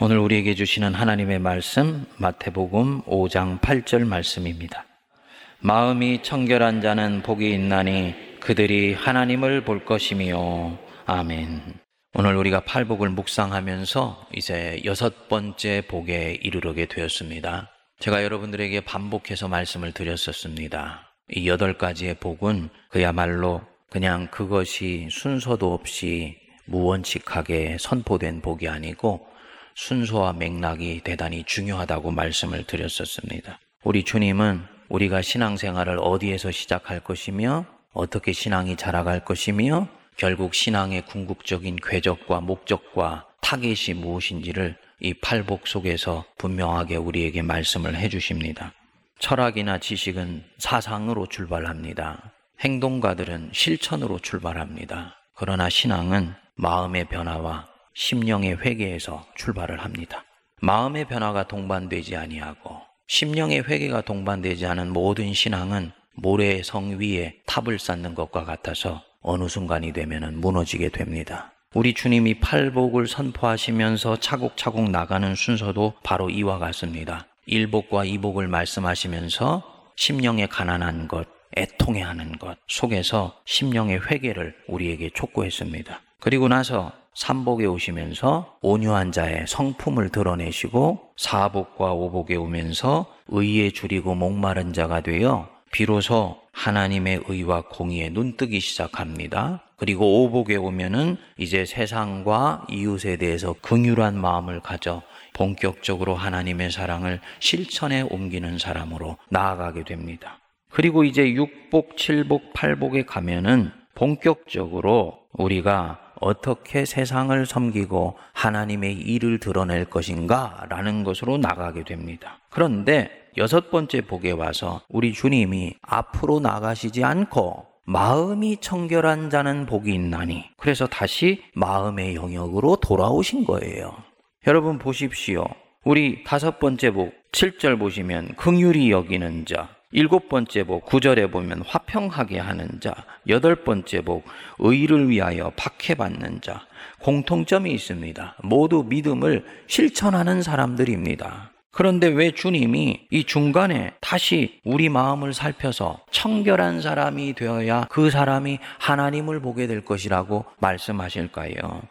오늘 우리에게 주시는 하나님의 말씀 마태복음 5장 8절 말씀입니다. 마음이 청결한 자는 복이 있나니 그들이 하나님을 볼 것이미요. 아멘. 오늘 우리가 팔복을 묵상하면서 이제 여섯 번째 복에 이르르게 되었습니다. 제가 여러분들에게 반복해서 말씀을 드렸었습니다. 이 여덟 가지의 복은 그야말로 그냥 그것이 순서도 없이 무원칙하게 선포된 복이 아니고 순서와 맥락이 대단히 중요하다고 말씀을 드렸었습니다. 우리 주님은 우리가 신앙생활을 어디에서 시작할 것이며 어떻게 신앙이 자라갈 것이며 결국 신앙의 궁극적인 궤적과 목적과 타겟이 무엇인지를 이 팔복 속에서 분명하게 우리에게 말씀을 해 주십니다. 철학이나 지식은 사상으로 출발합니다. 행동가들은 실천으로 출발합니다. 그러나 신앙은 마음의 변화와 심령의 회개에서 출발을 합니다. 마음의 변화가 동반되지 아니하고 심령의 회개가 동반되지 않은 모든 신앙은 모래의 성 위에 탑을 쌓는 것과 같아서 어느 순간이 되면 무너지게 됩니다. 우리 주님이 팔복을 선포하시면서 차곡차곡 나가는 순서도 바로 이와 같습니다. 일복과 이복을 말씀하시면서 심령의 가난한 것, 애통해 하는 것 속에서 심령의 회개를 우리에게 촉구했습니다. 그리고 나서 삼복에 오시면서 온유한 자의 성품을 드러내시고 사복과 오복에 오면서 의에 줄이고 목마른 자가 되어 비로소 하나님의 의와 공의에 눈뜨기 시작합니다. 그리고 오복에 오면은 이제 세상과 이웃에 대해서 긍휼한 마음을 가져 본격적으로 하나님의 사랑을 실천에 옮기는 사람으로 나아가게 됩니다. 그리고 이제 육복, 칠복, 팔복에 가면은 본격적으로 우리가 어떻게 세상을 섬기고 하나님의 일을 드러낼 것인가 라는 것으로 나가게 됩니다. 그런데 여섯 번째 복에 와서 우리 주님이 앞으로 나가시지 않고 마음이 청결한 자는 복이 있나니 그래서 다시 마음의 영역으로 돌아오신 거예요. 여러분 보십시오. 우리 다섯 번째 복 7절 보시면 긍휼히 여기는 자 일곱 번째 복, 구절에 보면 화평하게 하는 자. 여덟 번째 복, 의를 위하여 박해받는 자. 공통점이 있습니다. 모두 믿음을 실천하는 사람들입니다. 그런데 왜 주님이 이 중간에 다시 우리 마음을 살펴서 청결한 사람이 되어야 그 사람이 하나님을 보게 될 것이라고 말씀하실까요?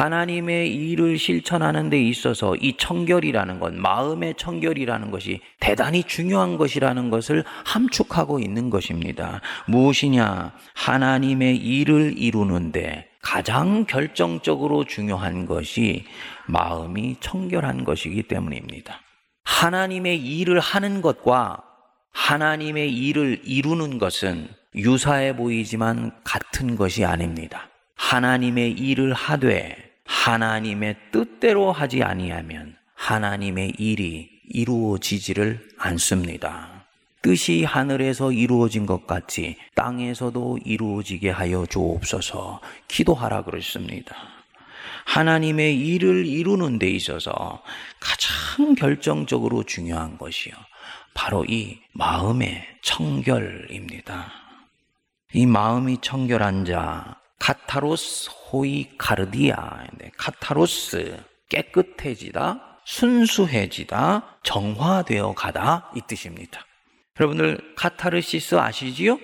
하나님의 일을 실천하는 데 있어서 이 청결이라는 것, 마음의 청결이라는 것이 대단히 중요한 것이라는 것을 함축하고 있는 것입니다. 무엇이냐? 하나님의 일을 이루는데 가장 결정적으로 중요한 것이 마음이 청결한 것이기 때문입니다. 하나님의 일을 하는 것과 하나님의 일을 이루는 것은 유사해 보이지만 같은 것이 아닙니다. 하나님의 일을 하되 하나님의 뜻대로 하지 아니하면 하나님의 일이 이루어지지를 않습니다. 뜻이 하늘에서 이루어진 것 같이 땅에서도 이루어지게 하여 주옵소서 기도하라 그랬습니다. 하나님의 일을 이루는 데 있어서 가장 결정적으로 중요한 것이요. 바로 이 마음의 청결입니다. 이 마음이 청결한 자, 카타로스 호이 카르디아. 카타로스 깨끗해지다, 순수해지다, 정화되어 가다 이 뜻입니다. 여러분들 카타르시스 아시지요?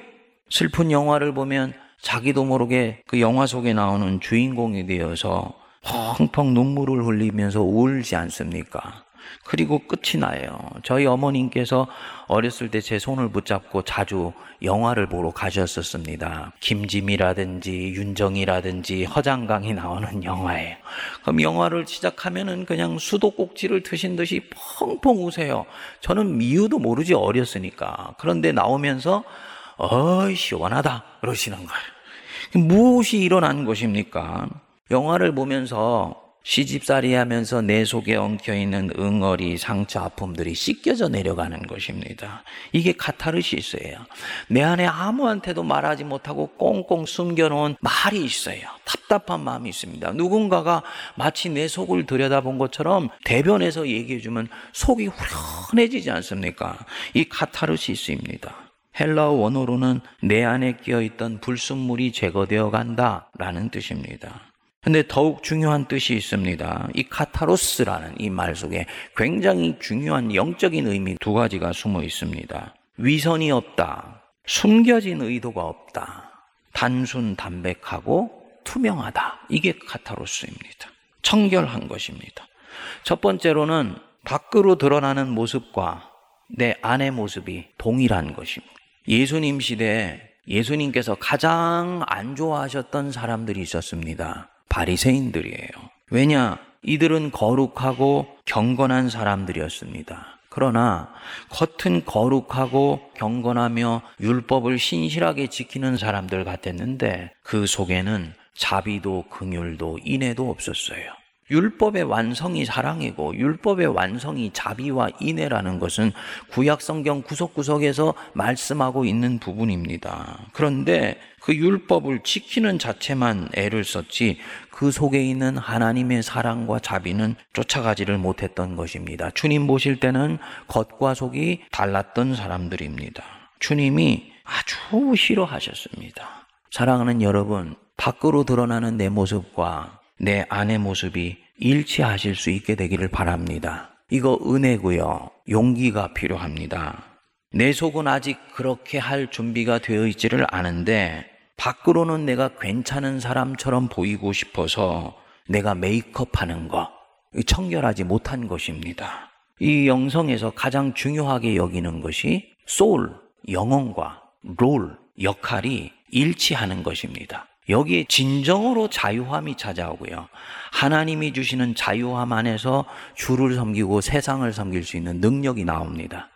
슬픈 영화를 보면 자기도 모르게 그 영화 속에 나오는 주인공이 되어서 펑펑 눈물을 흘리면서 울지 않습니까? 그리고 끝이 나요. 저희 어머님께서 어렸을 때 제 손을 붙잡고 자주 영화를 보러 가셨었습니다. 김지미라든지 윤정이라든지 허장강이 나오는 영화예요. 그럼 영화를 시작하면은 그냥 수도꼭지를 트신 듯이 펑펑 우세요. 저는 이유도 모르지 어렸으니까. 그런데 나오면서 어이 시원하다 그러시는 거예요. 무엇이 일어난 것입니까? 영화를 보면서 시집살이 하면서 내 속에 엉켜있는 응어리, 상처, 아픔들이 씻겨져 내려가는 것입니다. 이게 카타르시스예요. 내 안에 아무한테도 말하지 못하고 꽁꽁 숨겨놓은 말이 있어요. 답답한 마음이 있습니다. 누군가가 마치 내 속을 들여다본 것처럼 대변해서 얘기해주면 속이 후련해지지 않습니까? 이 카타르시스입니다. 헬라어 원어로는 내 안에 끼어있던 불순물이 제거되어 간다 라는 뜻입니다. 근데 더욱 중요한 뜻이 있습니다. 이 카타로스라는 이 말 속에 굉장히 중요한 영적인 의미 두 가지가 숨어 있습니다. 위선이 없다. 숨겨진 의도가 없다. 단순 담백하고 투명하다. 이게 카타로스입니다. 청결한 것입니다. 첫 번째로는 밖으로 드러나는 모습과 내 안의 모습이 동일한 것입니다. 예수님 시대에 예수님께서 가장 안 좋아하셨던 사람들이 있었습니다. 바리새인들이에요. 왜냐? 이들은 거룩하고 경건한 사람들이었습니다. 그러나 겉은 거룩하고 경건하며 율법을 신실하게 지키는 사람들 같았는데 그 속에는 자비도 긍휼도 인애도 없었어요. 율법의 완성이 사랑이고 율법의 완성이 자비와 인애라는 것은 구약 성경 구석구석에서 말씀하고 있는 부분입니다. 그런데 그 율법을 지키는 자체만 애를 썼지 그 속에 있는 하나님의 사랑과 자비는 쫓아가지를 못했던 것입니다. 주님 보실 때는 겉과 속이 달랐던 사람들입니다. 주님이 아주 싫어하셨습니다. 사랑하는 여러분, 밖으로 드러나는 내 모습과 내 안의 모습이 일치하실 수 있게 되기를 바랍니다. 이거 은혜고요. 용기가 필요합니다. 내 속은 아직 그렇게 할 준비가 되어 있지를 않은데 밖으로는 내가 괜찮은 사람처럼 보이고 싶어서 내가 메이크업 하는 거 청결하지 못한 것입니다. 이 영성에서 가장 중요하게 여기는 것이 소울, 영혼과 롤, 역할이 일치하는 것입니다. 여기에 진정으로 자유함이 찾아오고요. 하나님이 주시는 자유함 안에서 주를 섬기고 세상을 섬길 수 있는 능력이 나옵니다.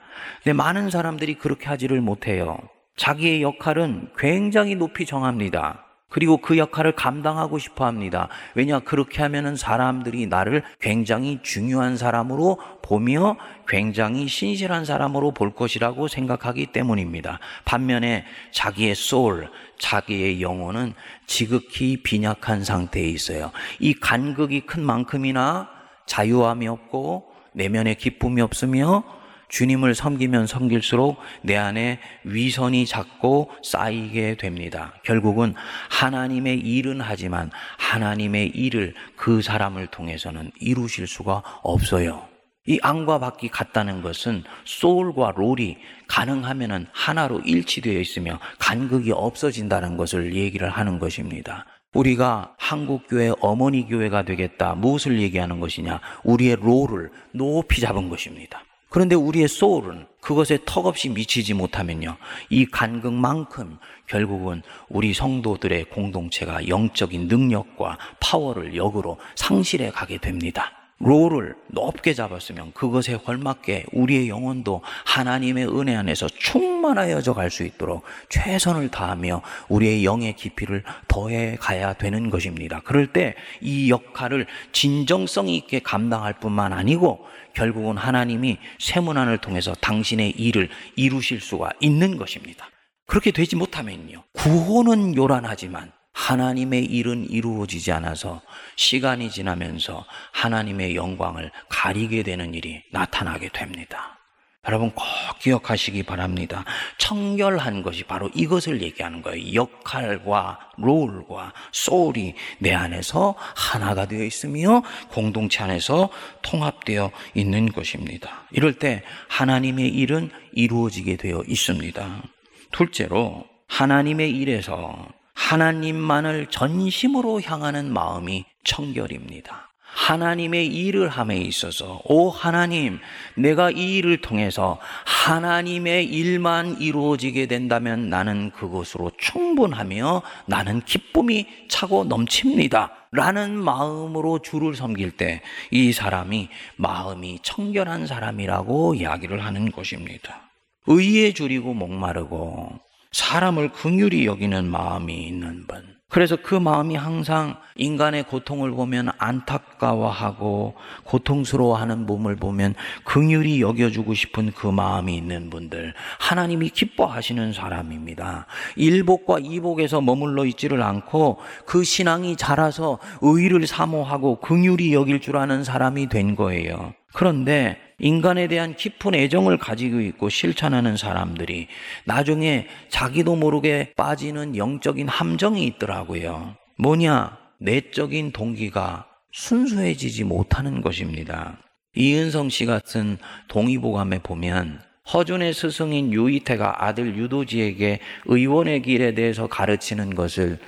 근데 많은 사람들이 그렇게 하지를 못해요. 자기의 역할은 굉장히 높이 정합니다. 그리고 그 역할을 감당하고 싶어 합니다. 왜냐, 그렇게 하면은 사람들이 나를 굉장히 중요한 사람으로 보며 굉장히 신실한 사람으로 볼 것이라고 생각하기 때문입니다. 반면에 자기의 소울, 자기의 영혼은 지극히 빈약한 상태에 있어요. 이 간극이 큰 만큼이나 자유함이 없고 내면에 기쁨이 없으며 주님을 섬기면 섬길수록 내 안에 위선이 작고 쌓이게 됩니다. 결국은 하나님의 일은 하지만 하나님의 일을 그 사람을 통해서는 이루실 수가 없어요. 이 안과 밖이 같다는 것은 소울과 롤이 가능하면 하나로 일치되어 있으며 간극이 없어진다는 것을 얘기를 하는 것입니다. 우리가 한국교회 어머니 교회가 되겠다. 무엇을 얘기하는 것이냐? 우리의 롤을 높이 잡은 것입니다. 그런데 우리의 소울은 그것에 턱없이 미치지 못하면요. 이 간극만큼 결국은 우리 성도들의 공동체가 영적인 능력과 파워를 역으로 상실해 가게 됩니다. 롤을 높게 잡았으면 그것에 걸맞게 우리의 영혼도 하나님의 은혜 안에서 충만하여져 갈 수 있도록 최선을 다하며 우리의 영의 깊이를 더해 가야 되는 것입니다. 그럴 때 이 역할을 진정성 있게 감당할 뿐만 아니고 결국은 하나님이 세문안을 통해서 당신의 일을 이루실 수가 있는 것입니다. 그렇게 되지 못하면요. 구호는 요란하지만 하나님의 일은 이루어지지 않아서 시간이 지나면서 하나님의 영광을 가리게 되는 일이 나타나게 됩니다. 여러분 꼭 기억하시기 바랍니다. 청결한 것이 바로 이것을 얘기하는 거예요. 역할과 롤과 소울이 내 안에서 하나가 되어 있으며 공동체 안에서 통합되어 있는 것입니다. 이럴 때 하나님의 일은 이루어지게 되어 있습니다. 둘째로 하나님의 일에서 하나님만을 전심으로 향하는 마음이 청결입니다. 하나님의 일을 함에 있어서 오 하나님 내가 이 일을 통해서 하나님의 일만 이루어지게 된다면 나는 그것으로 충분하며 나는 기쁨이 차고 넘칩니다. 라는 마음으로 주를 섬길 때 이 사람이 마음이 청결한 사람이라고 이야기를 하는 것입니다. 의에 줄이고 목마르고 사람을 긍휼히 여기는 마음이 있는 분. 그래서 그 마음이 항상 인간의 고통을 보면 안타까워하고 고통스러워하는 몸을 보면 긍휼히 여겨주고 싶은 그 마음이 있는 분들 하나님이 기뻐하시는 사람입니다. 일복과 이복에서 머물러 있지를 않고 그 신앙이 자라서 의를 사모하고 긍휼히 여길 줄 아는 사람이 된 거예요. 그런데 인간에 대한 깊은 애정을 가지고 있고 실천하는 사람들이 나중에 자기도 모르게 빠지는 영적인 함정이 있더라고요. 뭐냐? 내적인 동기가 순수해지지 못하는 것입니다. 이은성 씨 같은 동의보감에 보면 허준의 스승인 유이태가 아들 유도지에게 의원의 길에 대해서 가르치는 것을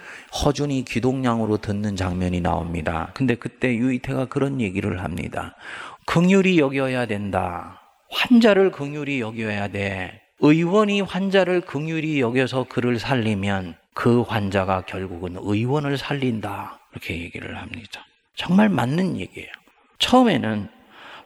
허준이 기동량으로 듣는 장면이 나옵니다. 근데 그때 유이태가 그런 얘기를 합니다. 긍휼히 여겨야 된다. 환자를 긍휼히 여겨야 돼. 의원이 환자를 긍휼히 여겨서 그를 살리면 그 환자가 결국은 의원을 살린다. 이렇게 얘기를 합니다. 정말 맞는 얘기예요. 처음에는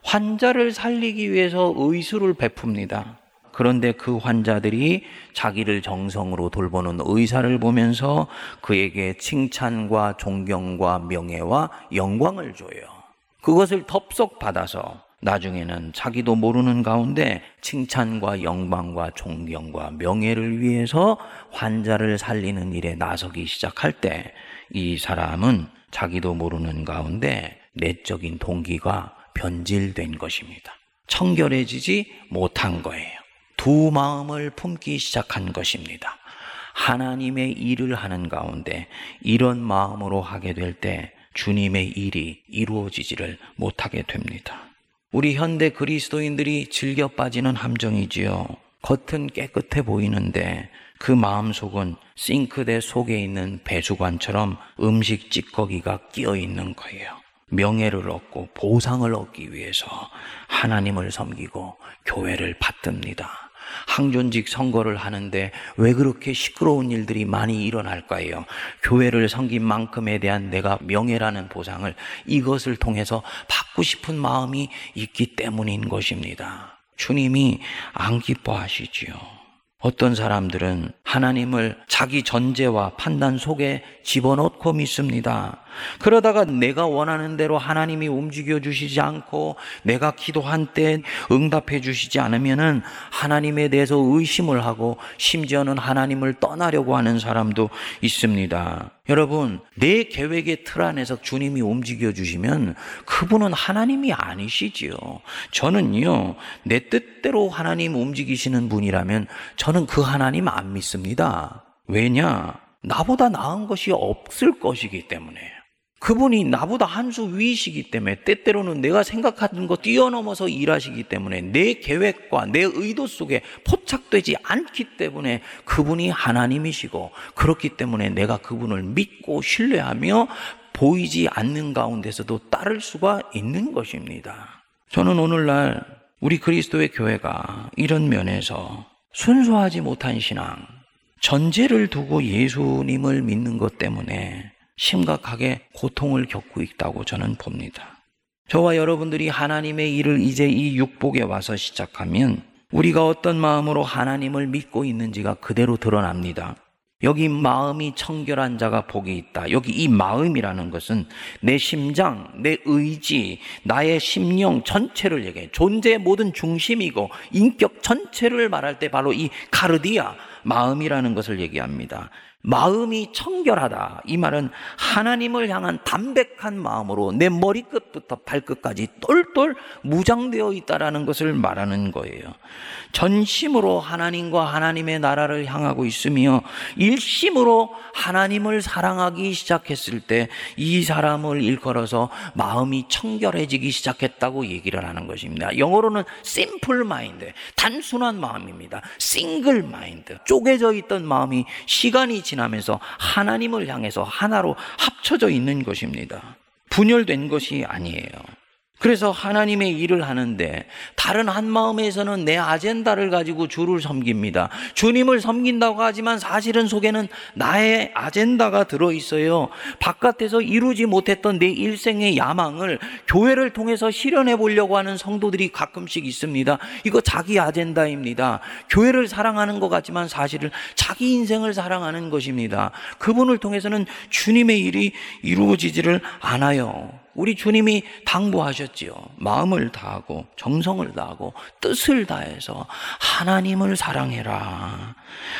환자를 살리기 위해서 의술을 베풉니다. 그런데 그 환자들이 자기를 정성으로 돌보는 의사를 보면서 그에게 칭찬과 존경과 명예와 영광을 줘요. 그것을 덥석 받아서 나중에는 자기도 모르는 가운데 칭찬과 영광과 존경과 명예를 위해서 환자를 살리는 일에 나서기 시작할 때 이 사람은 자기도 모르는 가운데 내적인 동기가 변질된 것입니다. 청결해지지 못한 거예요. 두 마음을 품기 시작한 것입니다. 하나님의 일을 하는 가운데 이런 마음으로 하게 될 때 주님의 일이 이루어지지를 못하게 됩니다. 우리 현대 그리스도인들이 즐겨 빠지는 함정이지요. 겉은 깨끗해 보이는데 그 마음속은 싱크대 속에 있는 배수관처럼 음식 찌꺼기가 끼어 있는 거예요. 명예를 얻고 보상을 얻기 위해서 하나님을 섬기고 교회를 받듭니다. 항존직 선거를 하는데 왜 그렇게 시끄러운 일들이 많이 일어날까요? 교회를 섬긴 만큼에 대한 내가 명예라는 보상을 이것을 통해서 받고 싶은 마음이 있기 때문인 것입니다. 주님이 안 기뻐하시지요. 어떤 사람들은 하나님을 자기 전제와 판단 속에 집어넣고 믿습니다. 그러다가 내가 원하는 대로 하나님이 움직여 주시지 않고 내가 기도한 때 응답해 주시지 않으면은 하나님에 대해서 의심을 하고 심지어는 하나님을 떠나려고 하는 사람도 있습니다. 여러분, 내 계획의 틀 안에서 주님이 움직여 주시면 그분은 하나님이 아니시지요. 저는요, 내 뜻대로 하나님 움직이시는 분이라면 저는 그 하나님 안 믿습니다. 왜냐? 나보다 나은 것이 없을 것이기 때문에. 그분이 나보다 한 수 위이시기 때문에 때때로는 내가 생각하는 것 뛰어넘어서 일하시기 때문에 내 계획과 내 의도 속에 포착되지 않기 때문에 그분이 하나님이시고 그렇기 때문에 내가 그분을 믿고 신뢰하며 보이지 않는 가운데서도 따를 수가 있는 것입니다. 저는 오늘날 우리 그리스도의 교회가 이런 면에서 순수하지 못한 신앙, 전제를 두고 예수님을 믿는 것 때문에 심각하게 고통을 겪고 있다고 저는 봅니다. 저와 여러분들이 하나님의 일을 이제 이 육복에 와서 시작하면 우리가 어떤 마음으로 하나님을 믿고 있는지가 그대로 드러납니다. 여기 마음이 청결한 자가 복이 있다. 여기 이 마음이라는 것은 내 심장, 내 의지, 나의 심령 전체를 얘기해. 존재의 모든 중심이고 인격 전체를 말할 때 바로 이 카르디아, 마음이라는 것을 얘기합니다. 마음이 청결하다. 이 말은 하나님을 향한 담백한 마음으로 내 머리끝부터 발끝까지 똘똘 무장되어 있다라는 것을 말하는 거예요. 전심으로 하나님과 하나님의 나라를 향하고 있으며 일심으로 하나님을 사랑하기 시작했을 때 이 사람을 일컬어서 마음이 청결해지기 시작했다고 얘기를 하는 것입니다. 영어로는 simple mind, 단순한 마음입니다. single mind, 쪼개져 있던 마음이 시간이 지나 면서 하나님을 향해서 하나로 합쳐져 있는 것입니다. 분열된 것이 아니에요. 그래서 하나님의 일을 하는데 다른 한 마음에서는 내 아젠다를 가지고 주를 섬깁니다. 주님을 섬긴다고 하지만 사실은 속에는 나의 아젠다가 들어 있어요. 바깥에서 이루지 못했던 내 일생의 야망을 교회를 통해서 실현해 보려고 하는 성도들이 가끔씩 있습니다. 이거 자기 아젠다입니다. 교회를 사랑하는 것 같지만 사실은 자기 인생을 사랑하는 것입니다. 그분을 통해서는 주님의 일이 이루어지지를 않아요. 우리 주님이 당부하셨지요. 마음을 다하고 정성을 다하고 뜻을 다해서 하나님을 사랑해라.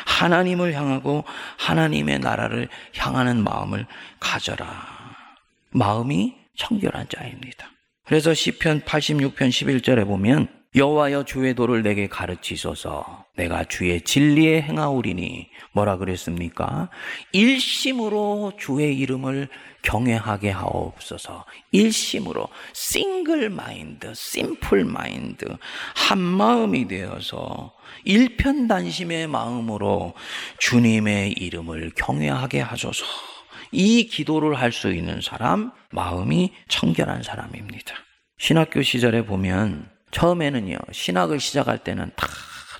하나님을 향하고 하나님의 나라를 향하는 마음을 가져라. 마음이 청결한 자입니다. 그래서 시편 86편 11절에 보면 여호와여 주의 도를 내게 가르치소서 내가 주의 진리에 행하오리니 뭐라 그랬습니까? 일심으로 주의 이름을 경외하게 하옵소서. 일심으로 싱글 마인드, 심플 마인드, 한 마음이 되어서 일편단심의 마음으로 주님의 이름을 경외하게 하소서. 이 기도를 할 수 있는 사람, 마음이 청결한 사람입니다. 신학교 시절에 보면 처음에는요, 신학을 시작할 때는 다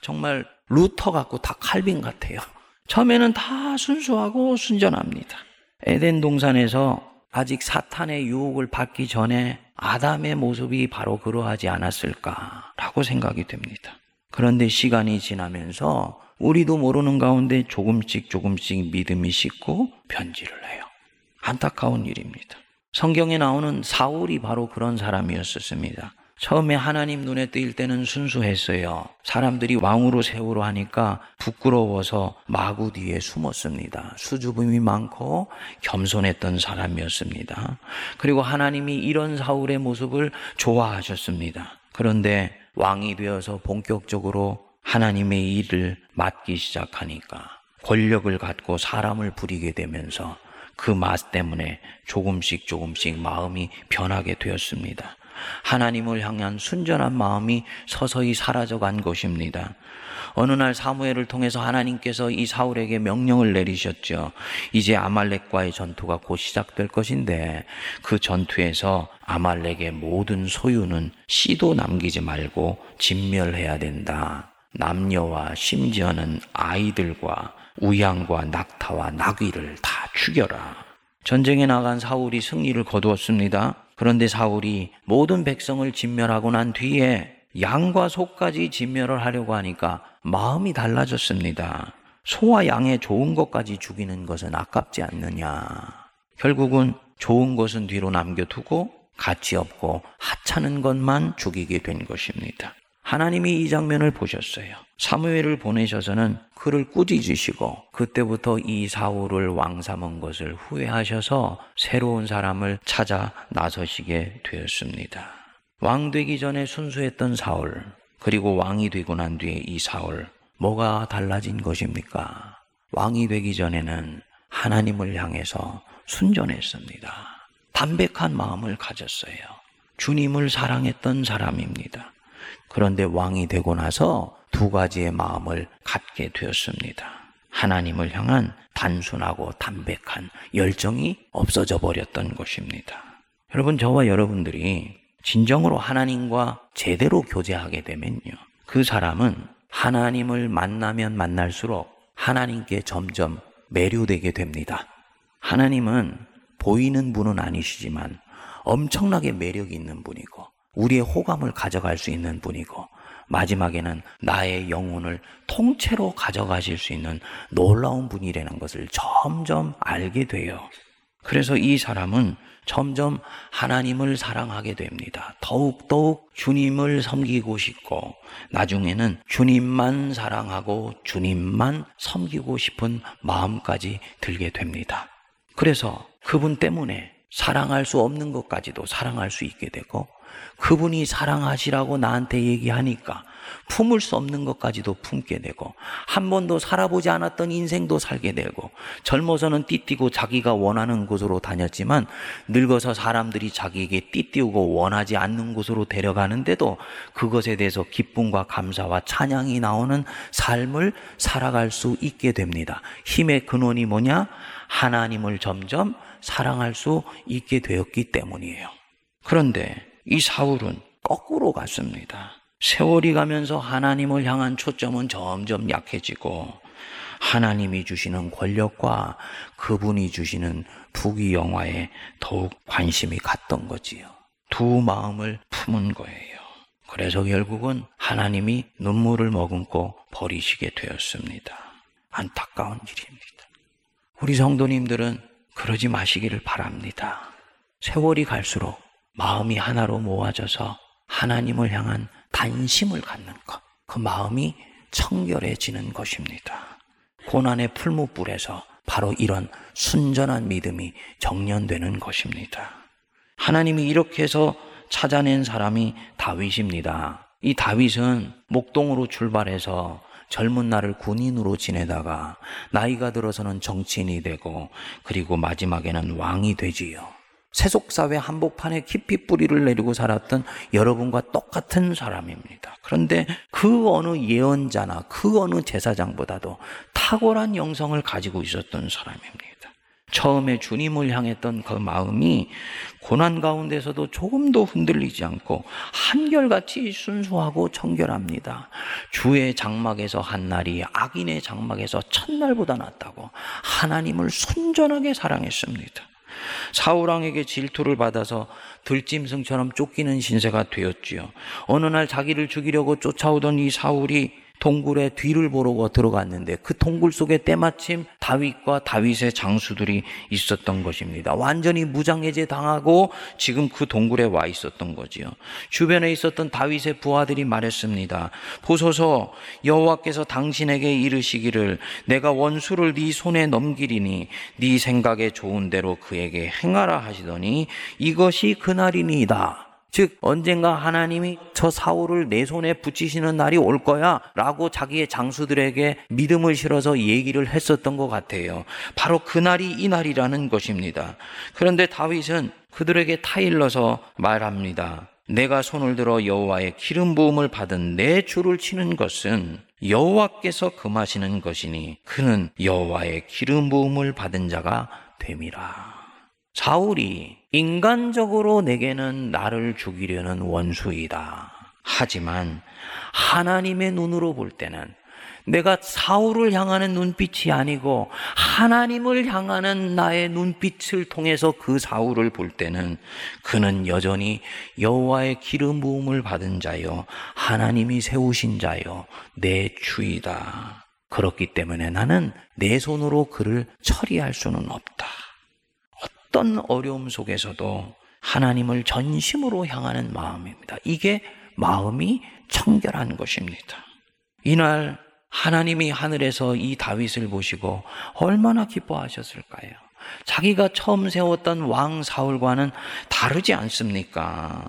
정말 루터 같고 다 칼빈 같아요. 처음에는 다 순수하고 순전합니다. 에덴 동산에서 아직 사탄의 유혹을 받기 전에 아담의 모습이 바로 그러하지 않았을까라고 생각이 됩니다. 그런데 시간이 지나면서 우리도 모르는 가운데 조금씩 조금씩 믿음이 식고 변질을 해요. 안타까운 일입니다. 성경에 나오는 사울이 바로 그런 사람이었었습니다. 처음에 하나님 눈에 띄일 때는 순수했어요. 사람들이 왕으로 세우려 하니까 부끄러워서 마구 뒤에 숨었습니다. 수줍음이 많고 겸손했던 사람이었습니다. 그리고 하나님이 이런 사울의 모습을 좋아하셨습니다. 그런데 왕이 되어서 본격적으로 하나님의 일을 맡기 시작하니까 권력을 갖고 사람을 부리게 되면서 그 맛 때문에 조금씩 조금씩 마음이 변하게 되었습니다. 하나님을 향한 순전한 마음이 서서히 사라져 간 것입니다. 어느 날 사무엘을 통해서 하나님께서 이 사울에게 명령을 내리셨죠. 이제 아말렉과의 전투가 곧 시작될 것인데 그 전투에서 아말렉의 모든 소유는 씨도 남기지 말고 진멸해야 된다. 남녀와 심지어는 아이들과 우양과 낙타와 나귀를 다 죽여라. 전쟁에 나간 사울이 승리를 거두었습니다. 그런데 사울이 모든 백성을 진멸하고 난 뒤에 양과 소까지 진멸을 하려고 하니까 마음이 달라졌습니다. 소와 양의 좋은 것까지 죽이는 것은 아깝지 않느냐. 결국은 좋은 것은 뒤로 남겨두고 가치 없고 하찮은 것만 죽이게 된 것입니다. 하나님이 이 장면을 보셨어요. 사무엘을 보내셔서는 그를 꾸짖으시고 그때부터 이 사울을 왕 삼은 것을 후회하셔서 새로운 사람을 찾아 나서시게 되었습니다. 왕 되기 전에 순수했던 사울, 그리고 왕이 되고 난 뒤에 이 사울, 뭐가 달라진 것입니까? 왕이 되기 전에는 하나님을 향해서 순전했습니다. 담백한 마음을 가졌어요. 주님을 사랑했던 사람입니다. 그런데 왕이 되고 나서 두 가지의 마음을 갖게 되었습니다. 하나님을 향한 단순하고 담백한 열정이 없어져 버렸던 것입니다. 여러분, 저와 여러분들이 진정으로 하나님과 제대로 교제하게 되면요. 그 사람은 하나님을 만나면 만날수록 하나님께 점점 매료되게 됩니다. 하나님은 보이는 분은 아니시지만 엄청나게 매력이 있는 분이고 우리의 호감을 가져갈 수 있는 분이고 마지막에는 나의 영혼을 통째로 가져가실 수 있는 놀라운 분이라는 것을 점점 알게 돼요. 그래서 이 사람은 점점 하나님을 사랑하게 됩니다. 더욱더욱 주님을 섬기고 싶고, 나중에는 주님만 사랑하고 주님만 섬기고 싶은 마음까지 들게 됩니다. 그래서 그분 때문에 사랑할 수 없는 것까지도 사랑할 수 있게 되고, 그분이 사랑하시라고 나한테 얘기하니까 품을 수 없는 것까지도 품게 되고 한 번도 살아보지 않았던 인생도 살게 되고 젊어서는 띠띠고 자기가 원하는 곳으로 다녔지만 늙어서 사람들이 자기에게 띠띠우고 원하지 않는 곳으로 데려가는데도 그것에 대해서 기쁨과 감사와 찬양이 나오는 삶을 살아갈 수 있게 됩니다. 힘의 근원이 뭐냐? 하나님을 점점 사랑할 수 있게 되었기 때문이에요. 그런데 이 사울은 거꾸로 갔습니다. 세월이 가면서 하나님을 향한 초점은 점점 약해지고 하나님이 주시는 권력과 그분이 주시는 부귀 영화에 더욱 관심이 갔던 거지요. 두 마음을 품은 거예요. 그래서 결국은 하나님이 눈물을 머금고 버리시게 되었습니다. 안타까운 일입니다. 우리 성도님들은 그러지 마시기를 바랍니다. 세월이 갈수록 마음이 하나로 모아져서 하나님을 향한 단심을 갖는 것. 그 마음이 청결해지는 것입니다. 고난의 풀무불에서 바로 이런 순전한 믿음이 정련되는 것입니다. 하나님이 이렇게 해서 찾아낸 사람이 다윗입니다. 이 다윗은 목동으로 출발해서 젊은 날을 군인으로 지내다가 나이가 들어서는 정치인이 되고 그리고 마지막에는 왕이 되지요. 세속사회 한복판에 깊이 뿌리를 내리고 살았던 여러분과 똑같은 사람입니다. 그런데 그 어느 예언자나 그 어느 제사장보다도 탁월한 영성을 가지고 있었던 사람입니다. 처음에 주님을 향했던 그 마음이 고난 가운데서도 조금도 흔들리지 않고 한결같이 순수하고 청결합니다. 주의 장막에서 한 날이 악인의 장막에서 첫날보다 낫다고 하나님을 순전하게 사랑했습니다. 사울왕에게 질투를 받아서 들짐승처럼 쫓기는 신세가 되었지요. 어느 날 자기를 죽이려고 쫓아오던 이 사울이 동굴의 뒤를 보러 들어갔는데 그 동굴 속에 때마침 다윗과 다윗의 장수들이 있었던 것입니다. 완전히 무장해제 당하고 지금 그 동굴에 와 있었던 거지요. 주변에 있었던 다윗의 부하들이 말했습니다. 보소서 여호와께서 당신에게 이르시기를 내가 원수를 네 손에 넘기리니 네 생각에 좋은 대로 그에게 행하라 하시더니 이것이 그날이니이다. 즉 언젠가 하나님이 저 사울을 내 손에 붙이시는 날이 올 거야 라고 자기의 장수들에게 믿음을 실어서 얘기를 했었던 것 같아요. 바로 그 날이 이 날이라는 것입니다. 그런데 다윗은 그들에게 타일러서 말합니다. 내가 손을 들어 여호와의 기름 부음을 받은 내 주를 치는 것은 여호와께서 금하시는 것이니 그는 여호와의 기름 부음을 받은 자가 됨이라. 사울이 인간적으로 내게는 나를 죽이려는 원수이다. 하지만 하나님의 눈으로 볼 때는 내가 사울을 향하는 눈빛이 아니고 하나님을 향하는 나의 눈빛을 통해서 그 사울을 볼 때는 그는 여전히 여호와의 기름 부음을 받은 자요 하나님이 세우신 자요 내 주이다. 그렇기 때문에 나는 내 손으로 그를 처리할 수는 없다. 어떤 어려움 속에서도 하나님을 전심으로 향하는 마음입니다. 이게 마음이 청결한 것입니다. 이날 하나님이 하늘에서 이 다윗을 보시고 얼마나 기뻐하셨을까요? 자기가 처음 세웠던 왕 사울과는 다르지 않습니까?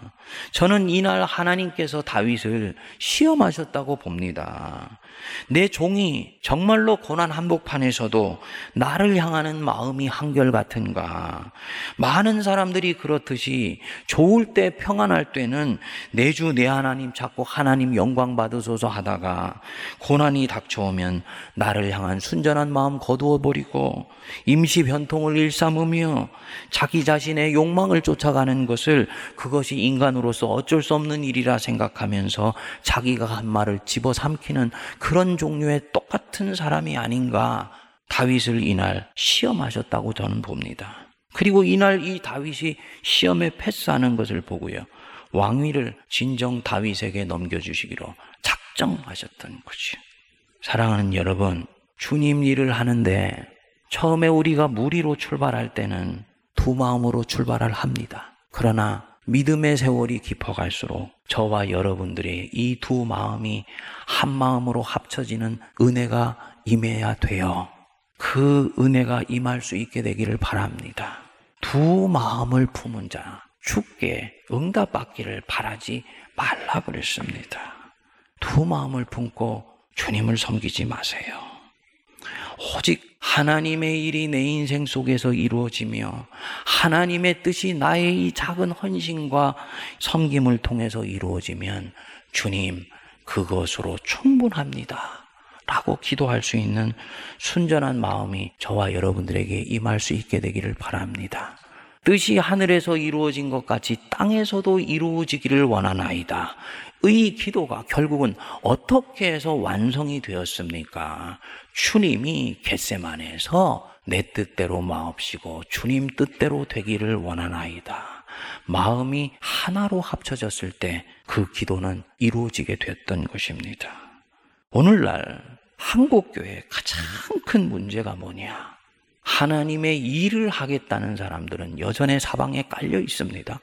저는 이날 하나님께서 다윗을 시험하셨다고 봅니다. 내 종이 정말로 고난 한복판에서도 나를 향하는 마음이 한결같은가? 많은 사람들이 그렇듯이 좋을 때 평안할 때는 내 주 내 하나님 찾고 하나님 영광 받으소서 하다가 고난이 닥쳐오면 나를 향한 순전한 마음 거두어 버리고 임시 변통을 일삼으며 자기 자신의 욕망을 쫓아가는 것을 그것이 인간으로서 어쩔 수 없는 일이라 생각하면서 자기가 한 말을 집어삼키는 그런 종류의 똑같은 사람이 아닌가 다윗을 이날 시험하셨다고 저는 봅니다. 그리고 이날 이 다윗이 시험에 패스하는 것을 보고요. 왕위를 진정 다윗에게 넘겨주시기로 작정하셨던 거지. 사랑하는 여러분, 주님 일을 하는데 처음에 우리가 무리로 출발할 때는 두 마음으로 출발을 합니다. 그러나 믿음의 세월이 깊어갈수록 저와 여러분들의 이 두 마음이 한 마음으로 합쳐지는 은혜가 임해야 돼요. 그 은혜가 임할 수 있게 되기를 바랍니다. 두 마음을 품은 자, 죽게 응답받기를 바라지 말라 그랬습니다. 두 마음을 품고 주님을 섬기지 마세요. 오직 하나님의 일이 내 인생 속에서 이루어지며 하나님의 뜻이 나의 이 작은 헌신과 섬김을 통해서 이루어지면 주님 그것으로 충분합니다. 라고 기도할 수 있는 순전한 마음이 저와 여러분들에게 임할 수 있게 되기를 바랍니다. 뜻이 하늘에서 이루어진 것 같이 땅에서도 이루어지기를 원하나이다. 의 기도가 결국은 어떻게 해서 완성이 되었습니까? 주님이 겟세만에서 내 뜻대로 마옵시고 주님 뜻대로 되기를 원하나이다. 마음이 하나로 합쳐졌을 때 그 기도는 이루어지게 됐던 것입니다. 오늘날 한국교회 가장 큰 문제가 뭐냐? 하나님의 일을 하겠다는 사람들은 여전히 사방에 깔려 있습니다.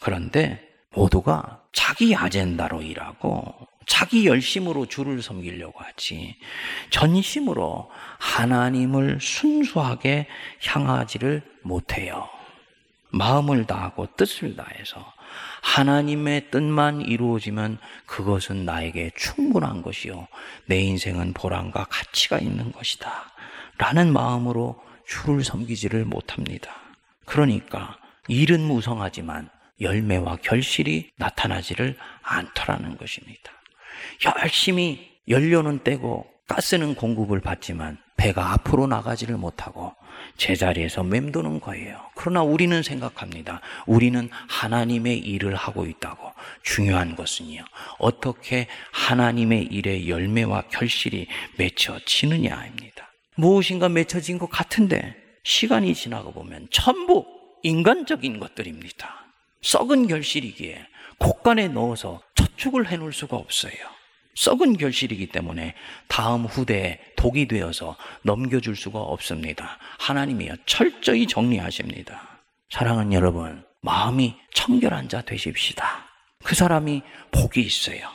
그런데 모두가 자기 아젠다로 일하고 자기 열심으로 주를 섬기려고 하지 전심으로 하나님을 순수하게 향하지를 못해요. 마음을 다하고 뜻을 다해서 하나님의 뜻만 이루어지면 그것은 나에게 충분한 것이요. 내 인생은 보람과 가치가 있는 것이다. 라는 마음으로 주를 섬기지를 못합니다. 그러니까 일은 무성하지만 열매와 결실이 나타나지를 않더라는 것입니다. 열심히 연료는 떼고 가스는 공급을 받지만 배가 앞으로 나가지를 못하고 제자리에서 맴도는 거예요. 그러나 우리는 생각합니다. 우리는 하나님의 일을 하고 있다고. 중요한 것은요. 어떻게 하나님의 일의 열매와 결실이 맺혀지느냐입니다. 무엇인가 맺혀진 것 같은데 시간이 지나고 보면 전부 인간적인 것들입니다. 썩은 결실이기에 곡간에 넣어서 저축을 해놓을 수가 없어요. 썩은 결실이기 때문에 다음 후대에 독이 되어서 넘겨줄 수가 없습니다. 하나님이요 철저히 정리하십니다. 사랑하는 여러분, 마음이 청결한 자 되십시다. 그 사람이 복이 있어요.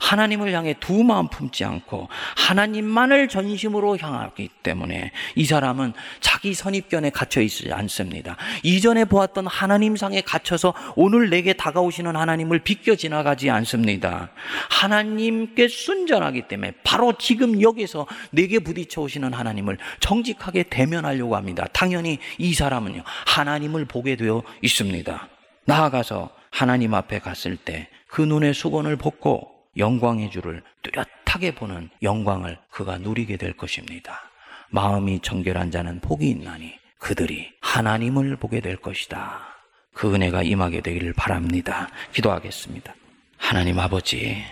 하나님을 향해 두 마음 품지 않고 하나님만을 전심으로 향하기 때문에 이 사람은 자기 선입견에 갇혀 있지 않습니다. 이전에 보았던 하나님상에 갇혀서 오늘 내게 다가오시는 하나님을 비껴 지나가지 않습니다. 하나님께 순전하기 때문에 바로 지금 여기서 내게 부딪혀 오시는 하나님을 정직하게 대면하려고 합니다. 당연히 이 사람은요, 하나님을 보게 되어 있습니다. 나아가서 하나님 앞에 갔을 때 그 눈의 수건을 벗고 영광의 주를 뚜렷하게 보는 영광을 그가 누리게 될 것입니다. 마음이 정결한 자는 복이 있나니 그들이 하나님을 보게 될 것이다. 그 은혜가 임하게 되기를 바랍니다. 기도하겠습니다. 하나님 아버지,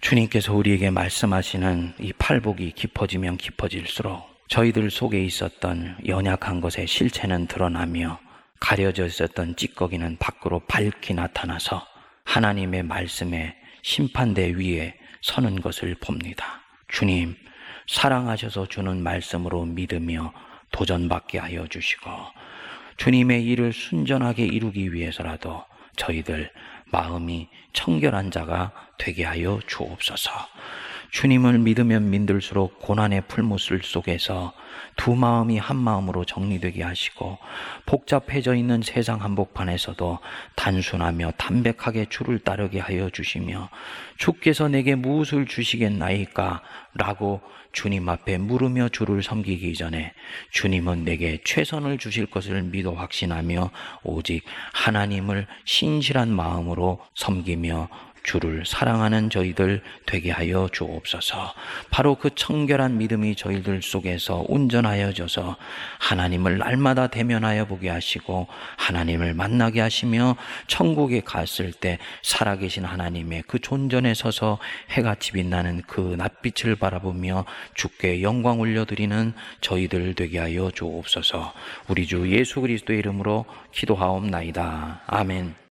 주님께서 우리에게 말씀하시는 이 팔복이 깊어지면 깊어질수록 저희들 속에 있었던 연약한 것의 실체는 드러나며 가려져 있었던 찌꺼기는 밖으로 밝히 나타나서 하나님의 말씀에 심판대 위에 서는 것을 봅니다. 주님, 사랑하셔서 주는 말씀으로 믿으며 도전받게 하여 주시고, 주님의 일을 순전하게 이루기 위해서라도 저희들 마음이 청결한 자가 되게 하여 주옵소서. 주님을 믿으면 믿을수록 고난의 풀무술 속에서 두 마음이 한 마음으로 정리되게 하시고 복잡해져 있는 세상 한복판에서도 단순하며 담백하게 주를 따르게 하여 주시며 주께서 내게 무엇을 주시겠나이까? 라고 주님 앞에 물으며 주를 섬기기 전에 주님은 내게 최선을 주실 것을 믿어 확신하며 오직 하나님을 신실한 마음으로 섬기며 주를 사랑하는 저희들 되게 하여 주옵소서. 바로 그 청결한 믿음이 저희들 속에서 운전하여져서 하나님을 날마다 대면하여 보게 하시고 하나님을 만나게 하시며 천국에 갔을 때 살아계신 하나님의 그 존전에 서서 해같이 빛나는 그 낯빛을 바라보며 주께 영광 올려드리는 저희들 되게 하여 주옵소서. 우리 주 예수 그리스도의 이름으로 기도하옵나이다. 아멘.